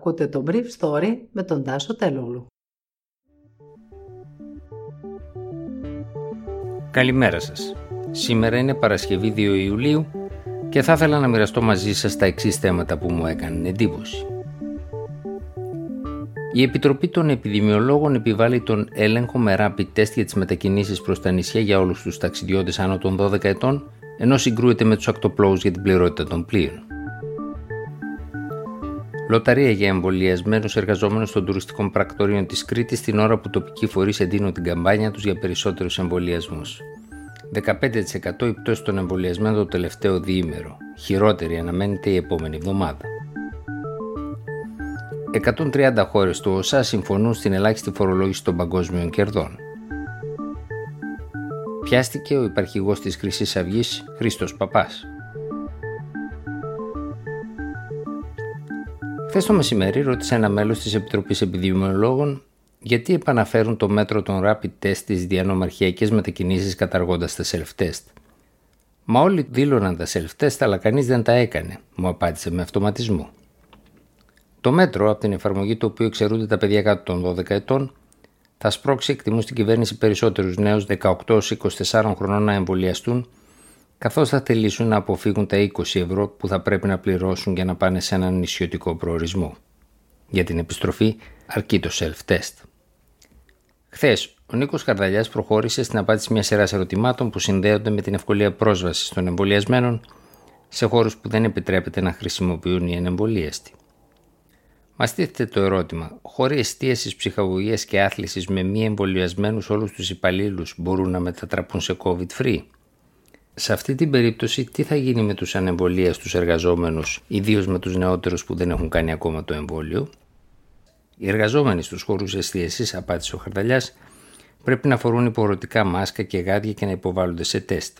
Ακούτε το Brief Story με τον Τάσο Τελούλου. Καλημέρα σας. Σήμερα είναι Παρασκευή 2 Ιουλίου και θα ήθελα να μοιραστώ μαζί σας τα εξής θέματα που μου έκαναν εντύπωση. Η Επιτροπή των Επιδημιολόγων επιβάλλει τον έλεγχο με rapid test για τις μετακινήσεις προς τα νησιά για όλους τους ταξιδιώτες άνω των 12 ετών, ενώ συγκρούεται με τους ακτοπλώους για την πληρότητα των πλοίων. Λοταρία για εμβολιασμένους εργαζόμενους των τουριστικών πρακτορείων της Κρήτης την ώρα που τοπικοί φορείς εντείνουν την καμπάνια τους για περισσότερους εμβολιασμούς. 15% η πτώση των εμβολιασμένων το τελευταίο διήμερο. Χειρότερη αναμένεται η επόμενη εβδομάδα. 130 χώρες του ΟΣΑ συμφωνούν στην ελάχιστη φορολόγηση των παγκόσμιων κερδών. Πιάστηκε ο υπαρχηγός της Χρυσής Αυγής Χρήστος Παπάς. Χθες το μεσημέρι ρώτησε ένα μέλος της Επιτροπής Επιδημιολόγων γιατί επαναφέρουν το μέτρο των rapid test στις διανομαρχιακές μετακινήσεις καταργώντας τα self-test. Μα όλοι δήλωναν τα self-test, αλλά κανείς δεν τα έκανε, μου απάντησε με αυτοματισμό. Το μέτρο, από την εφαρμογή του οποίου εξαιρούνται τα παιδιά κάτω των 12 ετών, θα σπρώξει, εκτιμούν στην κυβέρνηση, περισσότερους νέους 18-24 χρονών να εμβολιαστούν καθώς θα θελήσουν να αποφύγουν τα 20 ευρώ που θα πρέπει να πληρώσουν για να πάνε σε έναν νησιωτικό προορισμό. Για την επιστροφή αρκεί το self-test. Χθες, ο Νίκος Καρδαλιάς προχώρησε στην απάντηση μιας σειράς ερωτημάτων που συνδέονται με την ευκολία πρόσβασης των εμβολιασμένων σε χώρους που δεν επιτρέπεται να χρησιμοποιούν οι ανεμβολίαστοι. Μας τίθεται το ερώτημα, χωρίς εστίαση ψυχαγωγίας και άθλησης με μη εμβολιασμένους όλους τους υπαλλήλους μπορούν να μετατραπούν σε COVID-free. Σε αυτή την περίπτωση, τι θα γίνει με τους ανεμβολίες τους εργαζόμενους, ιδίως με τους νεότερους που δεν έχουν κάνει ακόμα το εμβόλιο; Οι εργαζόμενοι στους χώρους εστίασης, απάντησε ο Χαρδαλιάς, πρέπει να φορούν υπορωτικά μάσκα και γάντια και να υποβάλλονται σε τεστ.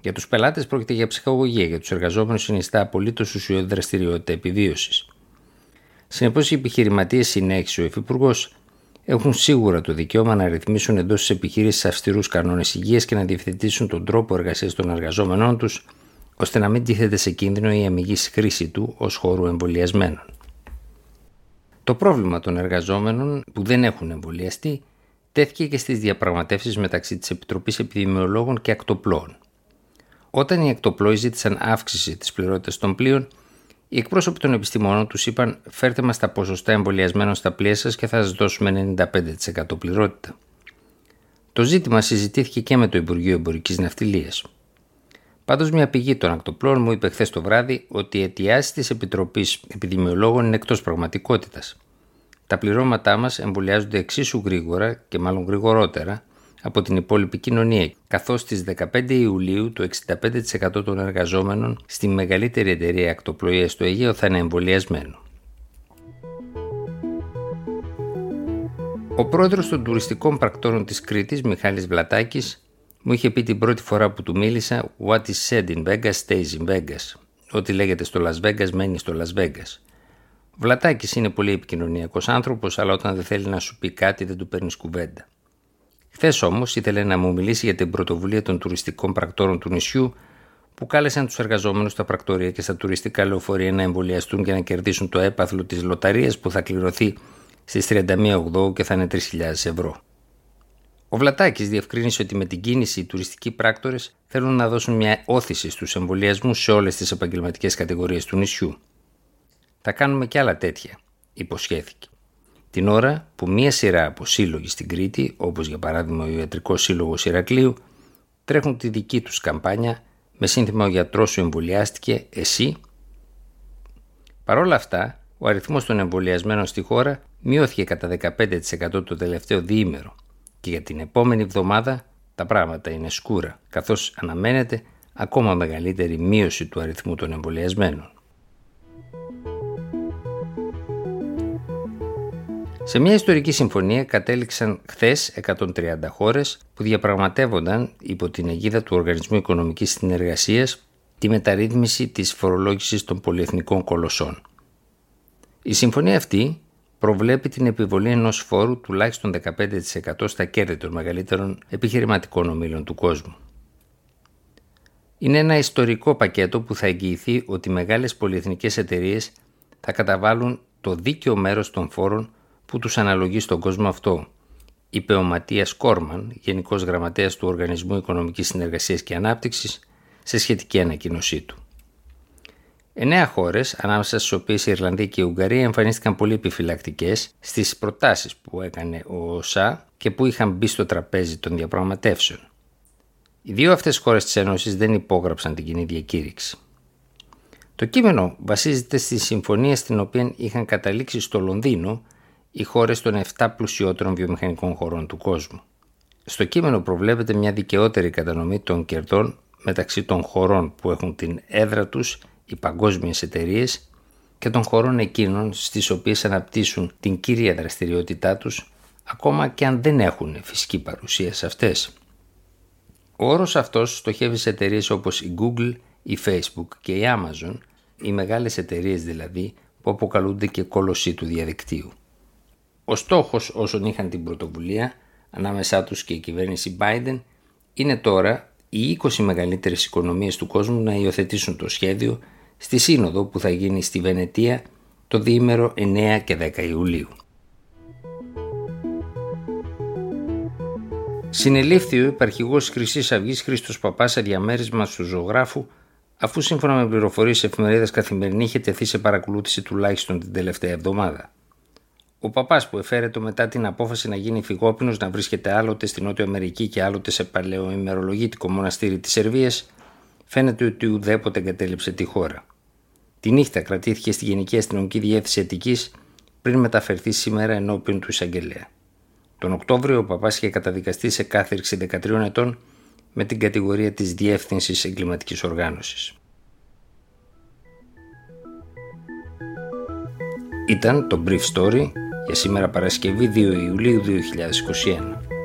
Για τους πελάτες πρόκειται για ψυχαγωγία, για τους εργαζόμενους συνιστά απολύτως ουσιώδη δραστηριότητα επιβίωσης. Συνεπώς, οι επιχειρηματίες, συνέχισε ο Υφυπουργός, έχουν σίγουρα το δικαίωμα να ρυθμίσουν εντός της επιχείρησης αυστηρούς κανόνες υγείας και να διευθετήσουν τον τρόπο εργασίας των εργαζόμενών τους, ώστε να μην τίθεται σε κίνδυνο η αμυγή χρήση του ως χώρου εμβολιασμένων. Το πρόβλημα των εργαζόμενων που δεν έχουν εμβολιαστεί τέθηκε και στις διαπραγματεύσεις μεταξύ της Επιτροπής Επιδημιολόγων και Ακτοπλών. Όταν οι ακτοπλόοι ζήτησαν αύξηση της πληρότητας των πλοίων, οι εκπρόσωποι των επιστημόνων τους είπαν: Φέρτε μας τα ποσοστά εμβολιασμένων στα πλοία σας και θα σας δώσουμε 95% πληρότητα. Το ζήτημα συζητήθηκε και με το Υπουργείο Εμπορικής Ναυτιλίας. Πάντως, μια πηγή των ακτοπλών μου είπε χθες το βράδυ ότι οι αιτιάσεις της Επιτροπής Επιδημιολόγων είναι εκτός πραγματικότητας. Τα πληρώματά μας εμβολιάζονται εξίσου γρήγορα και μάλλον γρηγορότερα από την υπόλοιπη κοινωνία, καθώς στις 15 Ιουλίου το 65% των εργαζόμενων στη μεγαλύτερη εταιρεία ακτοπλοείας στο Αιγαίο θα είναι εμβολιασμένο. Ο πρόεδρος των τουριστικών πρακτόρων της Κρήτης, Μιχάλης Βλατάκης, μου είχε πει την πρώτη φορά που του μίλησα «What is said in Vegas stays in Vegas». Ό,τι λέγεται στο Las Vegas μένει στο Las Vegas. Ο Βλατάκης είναι πολύ επικοινωνιακός άνθρωπος, αλλά όταν δεν θέλει να σου πει κάτι δεν του παίρνεις κουβέντα. Χθες όμως ήθελε να μου μιλήσει για την πρωτοβουλία των τουριστικών πρακτόρων του νησιού που κάλεσαν τους εργαζόμενους στα πρακτορία και στα τουριστικά λεωφορεία να εμβολιαστούν και να κερδίσουν το έπαθλο της λοταρίας που θα κληρωθεί στις 31 Οκτώου και θα είναι 3.000 ευρώ. Ο Βλατάκης διευκρίνησε ότι με την κίνηση οι τουριστικοί πράκτορες θέλουν να δώσουν μια όθηση στους εμβολιασμούς σε όλες τις επαγγελματικές κατηγορίες του νησιού. Θα κάνουμε και άλλα τέτοια, υποσχέθηκε την ώρα που μία σειρά από σύλλογοι στην Κρήτη, όπως για παράδειγμα ο Ιατρικός Σύλλογος Ηρακλείου, τρέχουν τη δική τους καμπάνια με σύνθημα «Ο γιατρός σου εμβολιάστηκε, εσύ». Παρ' όλα αυτά, ο αριθμός των εμβολιασμένων στη χώρα μειώθηκε κατά 15% το τελευταίο διήμερο και για την επόμενη εβδομάδα τα πράγματα είναι σκούρα, καθώς αναμένεται ακόμα μεγαλύτερη μείωση του αριθμού των εμβολιασμένων. Σε μια ιστορική συμφωνία κατέληξαν χθες 130 χώρες που διαπραγματεύονταν υπό την αιγίδα του Οργανισμού Οικονομικής Συνεργασίας τη μεταρρύθμιση της φορολόγησης των πολυεθνικών κολοσσών. Η συμφωνία αυτή προβλέπει την επιβολή ενός φόρου τουλάχιστον 15% στα κέρδη των μεγαλύτερων επιχειρηματικών ομίλων του κόσμου. Είναι ένα ιστορικό πακέτο που θα εγγυηθεί ότι μεγάλες πολυεθνικές εταιρείες θα καταβάλουν το δίκαιο μέρος των φόρων που τους αναλογεί στον κόσμο αυτό, είπε ο Ματίας Κόρμαν, Γενικός Γραμματέας του Οργανισμού Οικονομικής Συνεργασίας και Ανάπτυξης, σε σχετική ανακοίνωσή του. Εννέα χώρες, ανάμεσα στις οποίες η Ιρλανδία και η Ουγγαρία, εμφανίστηκαν πολύ επιφυλακτικές στις προτάσεις που έκανε ο ΟΣΑ και που είχαν μπει στο τραπέζι των διαπραγματεύσεων. Οι δύο αυτές χώρες της Ένωσης δεν υπόγραψαν την κοινή διακήρυξη. Το κείμενο βασίζεται στη συμφωνία στην οποία είχαν καταλήξει στο Λονδίνο οι χώρες των 7 πλουσιότερων βιομηχανικών χωρών του κόσμου. Στο κείμενο προβλέπεται μια δικαιότερη κατανομή των κερδών μεταξύ των χωρών που έχουν την έδρα τους οι παγκόσμιες εταιρείες και των χωρών εκείνων στις οποίες αναπτύσσουν την κύρια δραστηριότητά τους ακόμα και αν δεν έχουν φυσική παρουσία σε αυτές. Ο όρος αυτός στοχεύει σε εταιρείες όπως η Google, η Facebook και η Amazon, οι μεγάλες εταιρείες δηλαδή που αποκαλούνται και κόλωσή του διαδικτύου. Ο στόχος όσων είχαν την πρωτοβουλία, ανάμεσά τους και η κυβέρνηση Biden, είναι τώρα οι 20 μεγαλύτερες οικονομίες του κόσμου να υιοθετήσουν το σχέδιο στη σύνοδο που θα γίνει στη Βενετία το διήμερο 9 και 10 Ιουλίου. Συνελήφθη ο υπαρχηγός τη Χρυσής Αυγής Χρήστος Παπάς σε διαμέρισμα του ζωγράφου, αφού σύμφωνα με πληροφορίες εφημερίδας καθημερινή είχε τεθεί σε παρακολούθηση τουλάχιστον την τελευταία εβδομάδα. Ο παπάς που εφέρετο μετά την απόφαση να γίνει φυγόπινος να βρίσκεται άλλοτε στην Νότια Αμερική και άλλοτε σε παλαιοημερολογήτικο μοναστήρι της Σερβίας, φαίνεται ότι ουδέποτε εγκατέλειψε τη χώρα. Τη νύχτα κρατήθηκε στη Γενική Αστυνομική Διεύθυνση Αττικής πριν μεταφερθεί σήμερα ενώπιον του εισαγγελέα. Τον Οκτώβριο ο παπάς είχε καταδικαστεί σε κάθερξη 13 ετών με την κατηγορία της Διεύθυνσης Εγκληματικής Οργάνωσης. Ήταν το Brief Story για σήμερα Παρασκευή 2 Ιουλίου 2021.